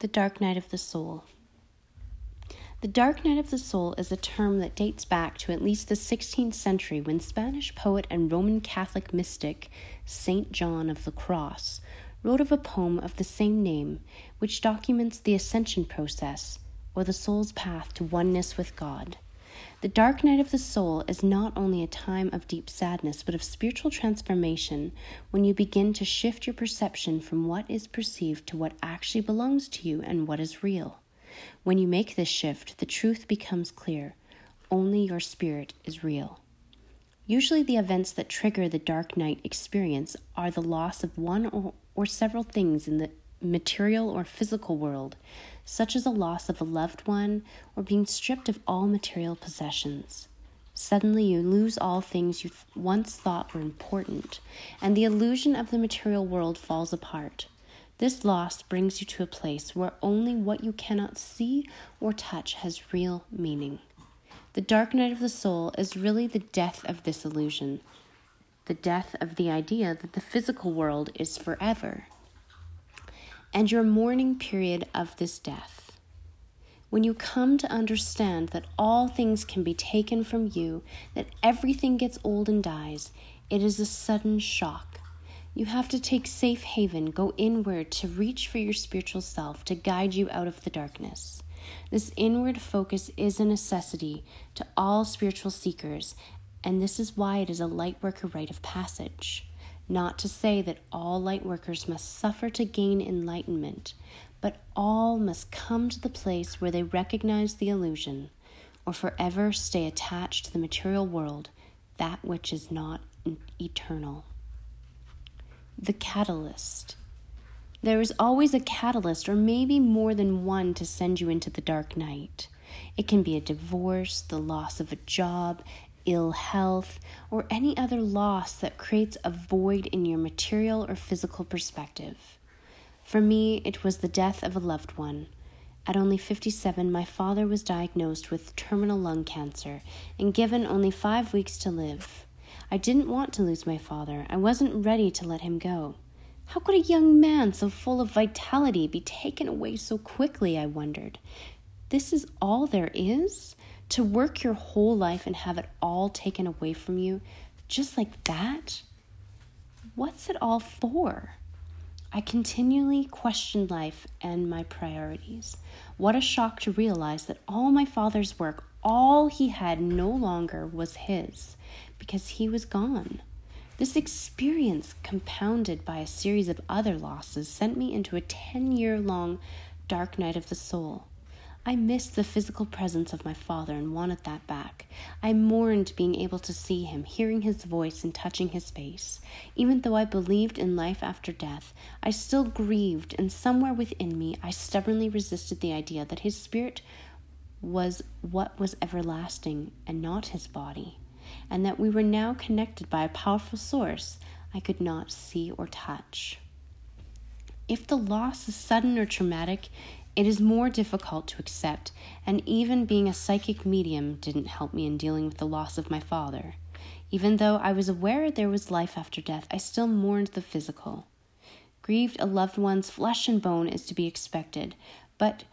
The Dark Night of the Soul. The Dark Night of the Soul is a term that dates back to at least the 16th century when Spanish poet and Roman Catholic mystic Saint John of the Cross wrote of a poem of the same name, which documents the ascension process, or the soul's path to oneness with God. The dark night of the soul is not only a time of deep sadness, but of spiritual transformation when you begin to shift your perception from what is perceived to what actually belongs to you and what is real. When you make this shift, the truth becomes clear only your spirit is real. Usually, the events that trigger the dark night experience are the loss of one or, or several things in the material or physical world, such as a loss of a loved one or being stripped of all material possessions. Suddenly, you lose all things you once thought were important, and the illusion of the material world falls apart. This loss brings you to a place where only what you cannot see or touch has real meaning. The dark night of the soul is really the death of this illusion, the death of the idea that the physical world is forever and your mourning period of this death. When you come to understand that all things can be taken from you, that everything gets old and dies, it is a sudden shock. You have to take safe haven, go inward to reach for your spiritual self to guide you out of the darkness. This inward focus is a necessity to all spiritual seekers, and this is why it is a lightworker rite of passage. Not to say that all light workers must suffer to gain enlightenment, but all must come to the place where they recognize the illusion, or forever stay attached to the material world, that which is not eternal. The catalyst. There is always a catalyst, or maybe more than one, to send you into the dark night. It can be a divorce, the loss of a job, ill health, or any other loss that creates a void in your material or physical perspective. For me, it was the death of a loved one. At only 57, my father was diagnosed with terminal lung cancer and given only five weeks to live. I didn't want to lose my father. I wasn't ready to let him go. How could a young man so full of vitality be taken away so quickly? I wondered. This is all there is? To work your whole life and have it all taken away from you just like that? What's it all for? I continually questioned life and my priorities. What a shock to realize that all my father's work, all he had no longer was his because he was gone. This experience, compounded by a series of other losses, sent me into a 10 year long dark night of the soul. I missed the physical presence of my father and wanted that back. I mourned being able to see him, hearing his voice, and touching his face. Even though I believed in life after death, I still grieved, and somewhere within me I stubbornly resisted the idea that his spirit was what was everlasting and not his body, and that we were now connected by a powerful source I could not see or touch. If the loss is sudden or traumatic, it is more difficult to accept, and even being a psychic medium didn't help me in dealing with the loss of my father. Even though I was aware there was life after death, I still mourned the physical. Grieved a loved one's flesh and bone is to be expected, but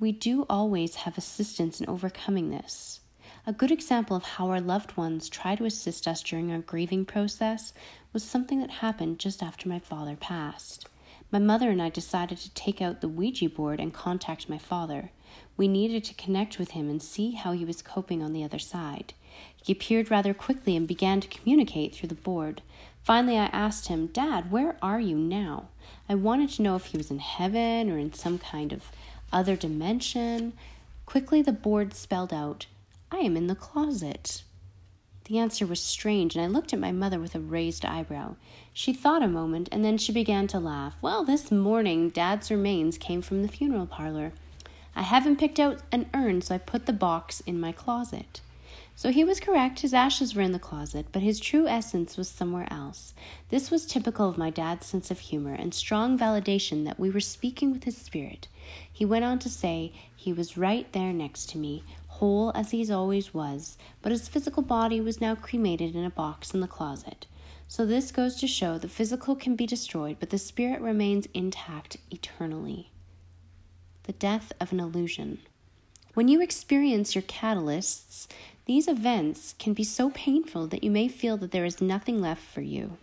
we do always have assistance in overcoming this. A good example of how our loved ones try to assist us during our grieving process was something that happened just after my father passed. My mother and I decided to take out the Ouija board and contact my father. We needed to connect with him and see how he was coping on the other side. He appeared rather quickly and began to communicate through the board. Finally, I asked him, Dad, where are you now? I wanted to know if he was in heaven or in some kind of other dimension. Quickly, the board spelled out, I am in the closet. The answer was strange, and I looked at my mother with a raised eyebrow. She thought a moment, and then she began to laugh. Well, this morning, Dad's remains came from the funeral parlor. I haven't picked out an urn, so I put the box in my closet. So he was correct, his ashes were in the closet, but his true essence was somewhere else. This was typical of my dad's sense of humor and strong validation that we were speaking with his spirit. He went on to say he was right there next to me, whole as he always was, but his physical body was now cremated in a box in the closet. So this goes to show the physical can be destroyed, but the spirit remains intact eternally. the death of an illusion. When you experience your catalysts, these events can be so painful that you may feel that there is nothing left for you.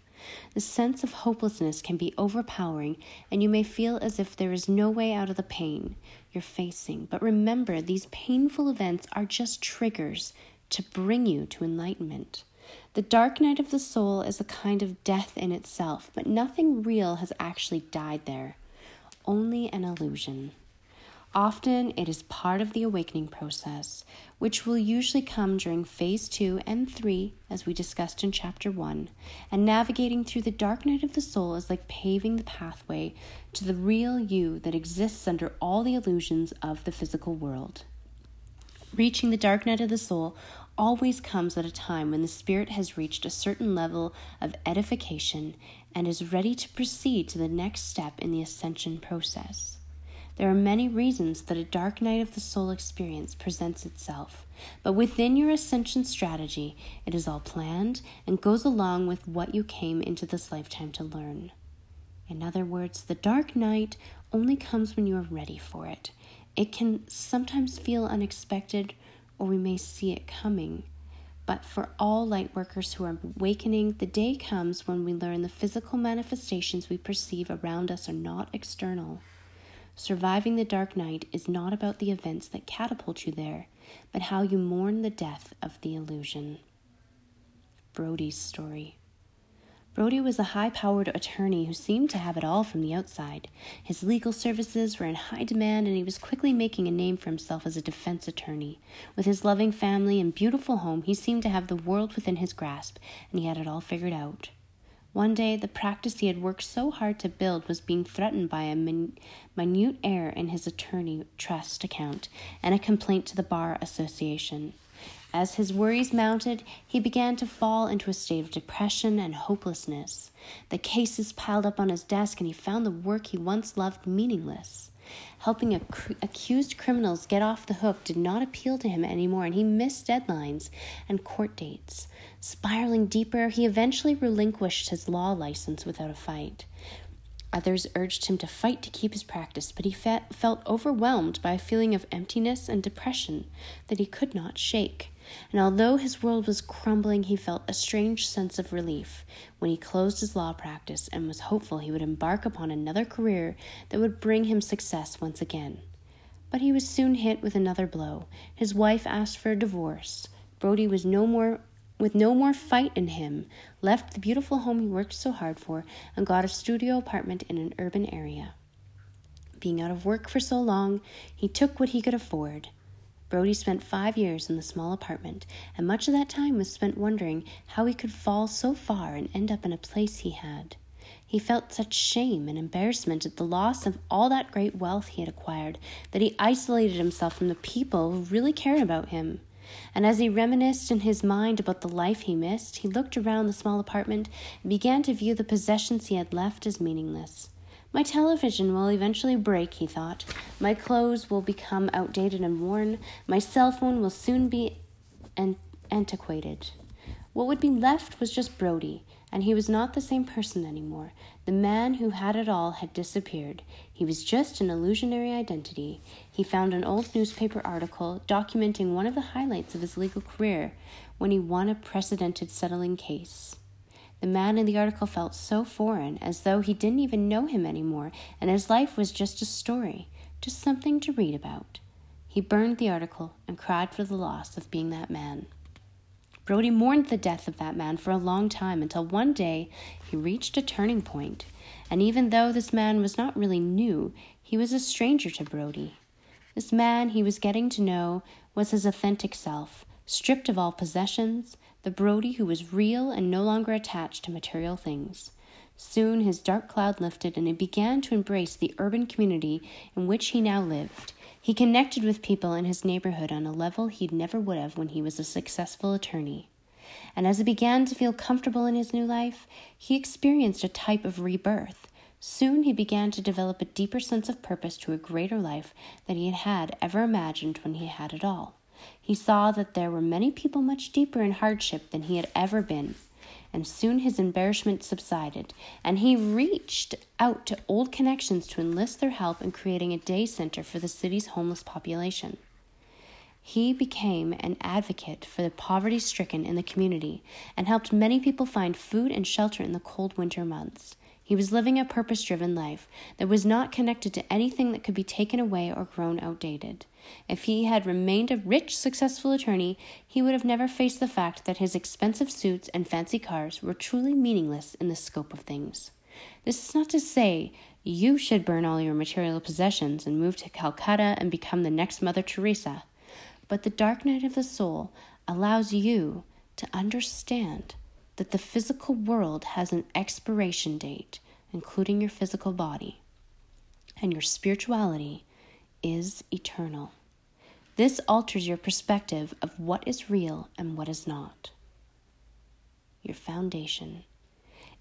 The sense of hopelessness can be overpowering, and you may feel as if there is no way out of the pain you're facing. But remember, these painful events are just triggers to bring you to enlightenment. The dark night of the soul is a kind of death in itself, but nothing real has actually died there, only an illusion. Often it is part of the awakening process, which will usually come during phase two and three, as we discussed in chapter one. And navigating through the dark night of the soul is like paving the pathway to the real you that exists under all the illusions of the physical world. Reaching the dark night of the soul always comes at a time when the spirit has reached a certain level of edification and is ready to proceed to the next step in the ascension process. There are many reasons that a dark night of the soul experience presents itself, but within your ascension strategy, it is all planned and goes along with what you came into this lifetime to learn. In other words, the dark night only comes when you are ready for it. It can sometimes feel unexpected, or we may see it coming. But for all light workers who are awakening, the day comes when we learn the physical manifestations we perceive around us are not external. Surviving the dark night is not about the events that catapult you there, but how you mourn the death of the illusion. Brody's story. Brody was a high powered attorney who seemed to have it all from the outside. His legal services were in high demand, and he was quickly making a name for himself as a defense attorney. With his loving family and beautiful home, he seemed to have the world within his grasp, and he had it all figured out. One day, the practice he had worked so hard to build was being threatened by a min- minute error in his attorney trust account and a complaint to the Bar Association. As his worries mounted, he began to fall into a state of depression and hopelessness. The cases piled up on his desk, and he found the work he once loved meaningless. Helping ac- accused criminals get off the hook did not appeal to him anymore, and he missed deadlines and court dates. Spiraling deeper, he eventually relinquished his law license without a fight. Others urged him to fight to keep his practice, but he fe- felt overwhelmed by a feeling of emptiness and depression that he could not shake. And although his world was crumbling, he felt a strange sense of relief when he closed his law practice and was hopeful he would embark upon another career that would bring him success once again. But he was soon hit with another blow. His wife asked for a divorce. Brody was no more with no more fight in him, left the beautiful home he worked so hard for and got a studio apartment in an urban area. Being out of work for so long, he took what he could afford. Brody spent five years in the small apartment, and much of that time was spent wondering how he could fall so far and end up in a place he had. He felt such shame and embarrassment at the loss of all that great wealth he had acquired that he isolated himself from the people who really cared about him. And as he reminisced in his mind about the life he missed, he looked around the small apartment and began to view the possessions he had left as meaningless. My television will eventually break, he thought. My clothes will become outdated and worn. My cell phone will soon be an- antiquated. What would be left was just Brody, and he was not the same person anymore. The man who had it all had disappeared. He was just an illusionary identity. He found an old newspaper article documenting one of the highlights of his legal career when he won a precedented settling case. The man in the article felt so foreign, as though he didn't even know him anymore, and his life was just a story, just something to read about. He burned the article and cried for the loss of being that man. Brody mourned the death of that man for a long time until one day he reached a turning point. And even though this man was not really new, he was a stranger to Brody. This man he was getting to know was his authentic self, stripped of all possessions, the Brody who was real and no longer attached to material things. Soon his dark cloud lifted and he began to embrace the urban community in which he now lived. He connected with people in his neighborhood on a level he never would have when he was a successful attorney. And as he began to feel comfortable in his new life, he experienced a type of rebirth. Soon he began to develop a deeper sense of purpose to a greater life than he had ever imagined when he had it all. He saw that there were many people much deeper in hardship than he had ever been. and soon his embarrassment subsided, and he reached out to old connections to enlist their help in creating a day center for the city's homeless population. He became an advocate for the poverty stricken in the community and helped many people find food and shelter in the cold winter months. He was living a purpose driven life that was not connected to anything that could be taken away or grown outdated. If he had remained a rich, successful attorney, he would have never faced the fact that his expensive suits and fancy cars were truly meaningless in the scope of things. This is not to say you should burn all your material possessions and move to Calcutta and become the next Mother Teresa. But the dark night of the soul allows you to understand that the physical world has an expiration date, including your physical body, and your spirituality is eternal. This alters your perspective of what is real and what is not. Your foundation.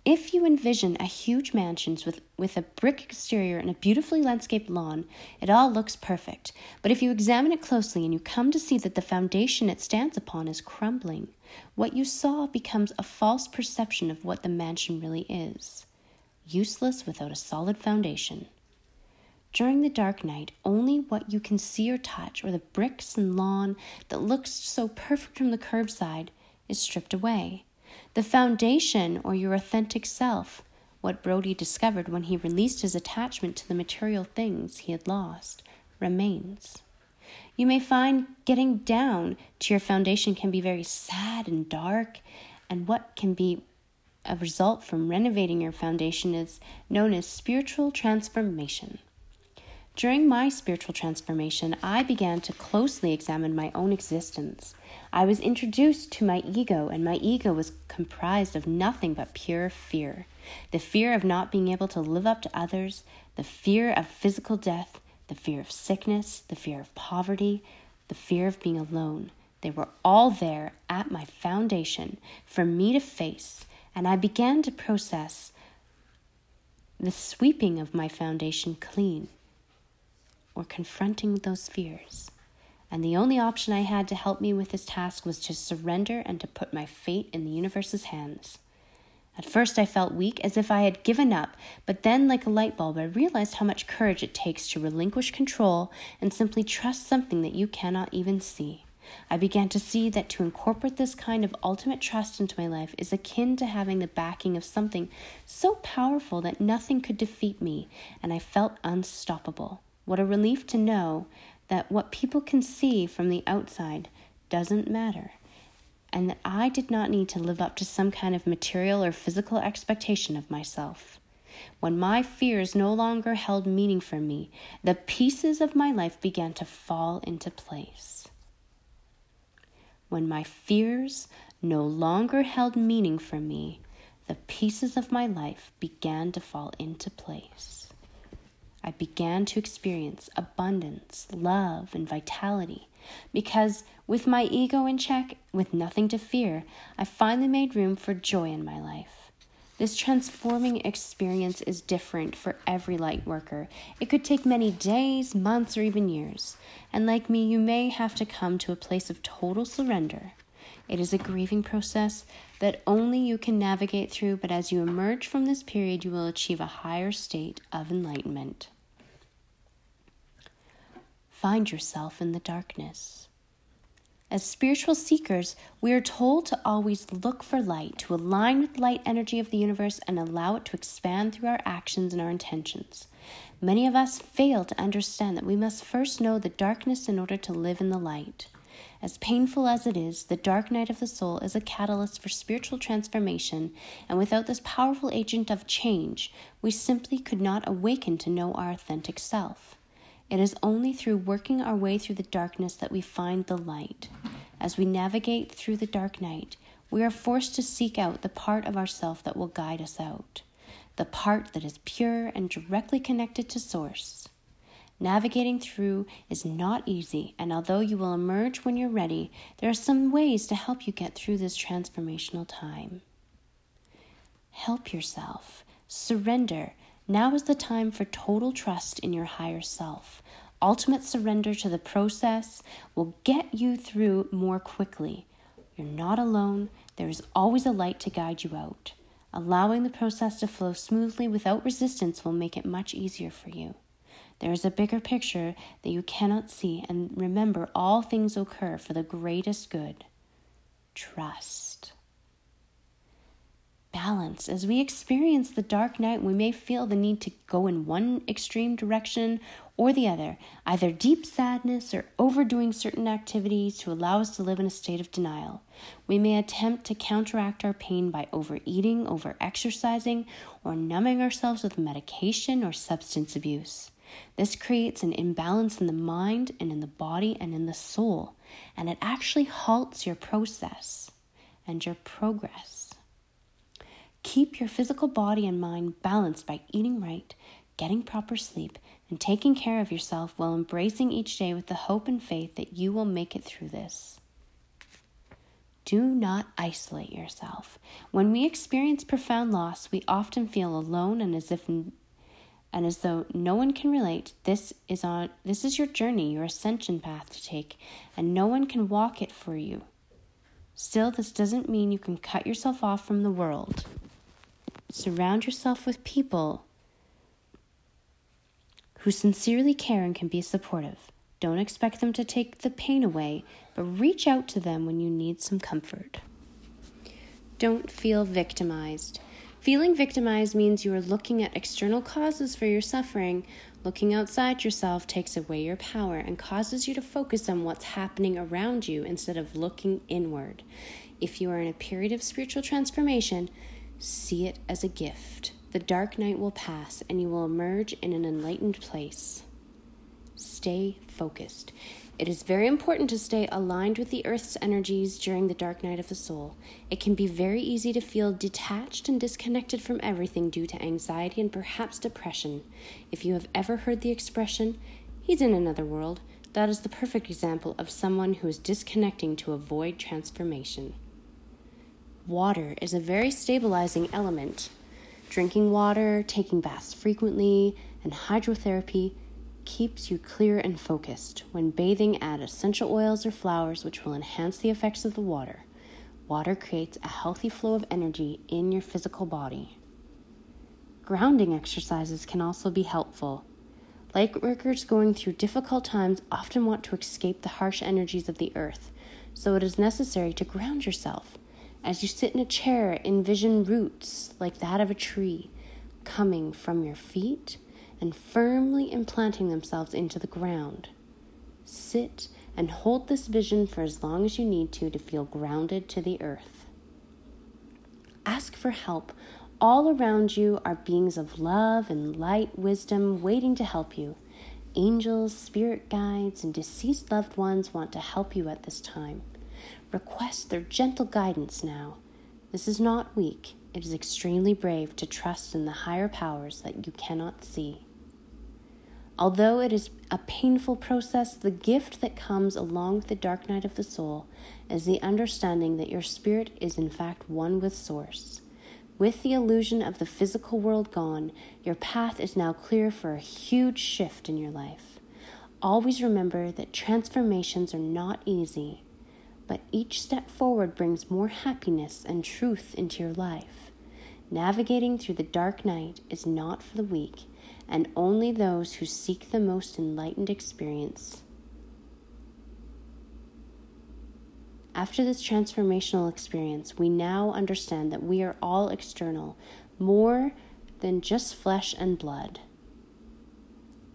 If you envision a huge mansion with, with a brick exterior and a beautifully landscaped lawn, it all looks perfect. But if you examine it closely and you come to see that the foundation it stands upon is crumbling, what you saw becomes a false perception of what the mansion really is useless without a solid foundation. During the dark night, only what you can see or touch, or the bricks and lawn that looks so perfect from the curbside, is stripped away. The foundation, or your authentic self, what Brody discovered when he released his attachment to the material things he had lost, remains. You may find getting down to your foundation can be very sad and dark, and what can be a result from renovating your foundation is known as spiritual transformation. During my spiritual transformation, I began to closely examine my own existence. I was introduced to my ego, and my ego was comprised of nothing but pure fear the fear of not being able to live up to others, the fear of physical death, the fear of sickness, the fear of poverty, the fear of being alone. They were all there at my foundation for me to face, and I began to process the sweeping of my foundation clean or confronting those fears. And the only option I had to help me with this task was to surrender and to put my fate in the universe's hands. At first, I felt weak, as if I had given up, but then, like a light bulb, I realized how much courage it takes to relinquish control and simply trust something that you cannot even see. I began to see that to incorporate this kind of ultimate trust into my life is akin to having the backing of something so powerful that nothing could defeat me, and I felt unstoppable. What a relief to know that what people can see from the outside doesn't matter, and that I did not need to live up to some kind of material or physical expectation of myself. When my fears no longer held meaning for me, the pieces of my life began to fall into place. When my fears no longer held meaning for me, the pieces of my life began to fall into place. I began to experience abundance, love, and vitality because, with my ego in check, with nothing to fear, I finally made room for joy in my life. This transforming experience is different for every light worker. It could take many days, months, or even years. And like me, you may have to come to a place of total surrender. It is a grieving process that only you can navigate through, but as you emerge from this period, you will achieve a higher state of enlightenment. Find yourself in the darkness. As spiritual seekers, we are told to always look for light, to align with light energy of the universe and allow it to expand through our actions and our intentions. Many of us fail to understand that we must first know the darkness in order to live in the light. As painful as it is, the dark night of the soul is a catalyst for spiritual transformation, and without this powerful agent of change, we simply could not awaken to know our authentic self. It is only through working our way through the darkness that we find the light. As we navigate through the dark night, we are forced to seek out the part of ourself that will guide us out, the part that is pure and directly connected to Source. Navigating through is not easy, and although you will emerge when you're ready, there are some ways to help you get through this transformational time. Help yourself, surrender. Now is the time for total trust in your higher self. Ultimate surrender to the process will get you through more quickly. You're not alone. There is always a light to guide you out. Allowing the process to flow smoothly without resistance will make it much easier for you. There is a bigger picture that you cannot see, and remember, all things occur for the greatest good. Trust balance. As we experience the dark night, we may feel the need to go in one extreme direction or the other, either deep sadness or overdoing certain activities to allow us to live in a state of denial. We may attempt to counteract our pain by overeating, overexercising, or numbing ourselves with medication or substance abuse. This creates an imbalance in the mind and in the body and in the soul, and it actually halts your process and your progress. Keep your physical body and mind balanced by eating right, getting proper sleep, and taking care of yourself while embracing each day with the hope and faith that you will make it through this. Do not isolate yourself. When we experience profound loss, we often feel alone and as if and as though no one can relate. This is on this is your journey, your ascension path to take, and no one can walk it for you. Still, this doesn't mean you can cut yourself off from the world. Surround yourself with people who sincerely care and can be supportive. Don't expect them to take the pain away, but reach out to them when you need some comfort. Don't feel victimized. Feeling victimized means you are looking at external causes for your suffering. Looking outside yourself takes away your power and causes you to focus on what's happening around you instead of looking inward. If you are in a period of spiritual transformation, See it as a gift. The dark night will pass and you will emerge in an enlightened place. Stay focused. It is very important to stay aligned with the earth's energies during the dark night of the soul. It can be very easy to feel detached and disconnected from everything due to anxiety and perhaps depression. If you have ever heard the expression, he's in another world, that is the perfect example of someone who is disconnecting to avoid transformation. Water is a very stabilizing element. Drinking water, taking baths frequently, and hydrotherapy keeps you clear and focused. When bathing, add essential oils or flowers which will enhance the effects of the water. Water creates a healthy flow of energy in your physical body. Grounding exercises can also be helpful. Light workers going through difficult times often want to escape the harsh energies of the earth, so it is necessary to ground yourself. As you sit in a chair, envision roots like that of a tree coming from your feet and firmly implanting themselves into the ground. Sit and hold this vision for as long as you need to to feel grounded to the earth. Ask for help. All around you are beings of love and light, wisdom waiting to help you. Angels, spirit guides, and deceased loved ones want to help you at this time. Request their gentle guidance now. This is not weak, it is extremely brave to trust in the higher powers that you cannot see. Although it is a painful process, the gift that comes along with the dark night of the soul is the understanding that your spirit is in fact one with Source. With the illusion of the physical world gone, your path is now clear for a huge shift in your life. Always remember that transformations are not easy, but each step forward brings more happiness and truth into your life. Navigating through the dark night is not for the weak, and only those who seek the most enlightened experience. After this transformational experience, we now understand that we are all external, more than just flesh and blood.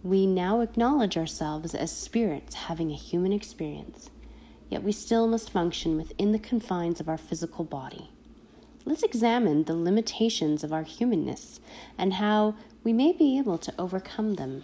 We now acknowledge ourselves as spirits having a human experience yet we still must function within the confines of our physical body. Let's examine the limitations of our humanness and how we may be able to overcome them.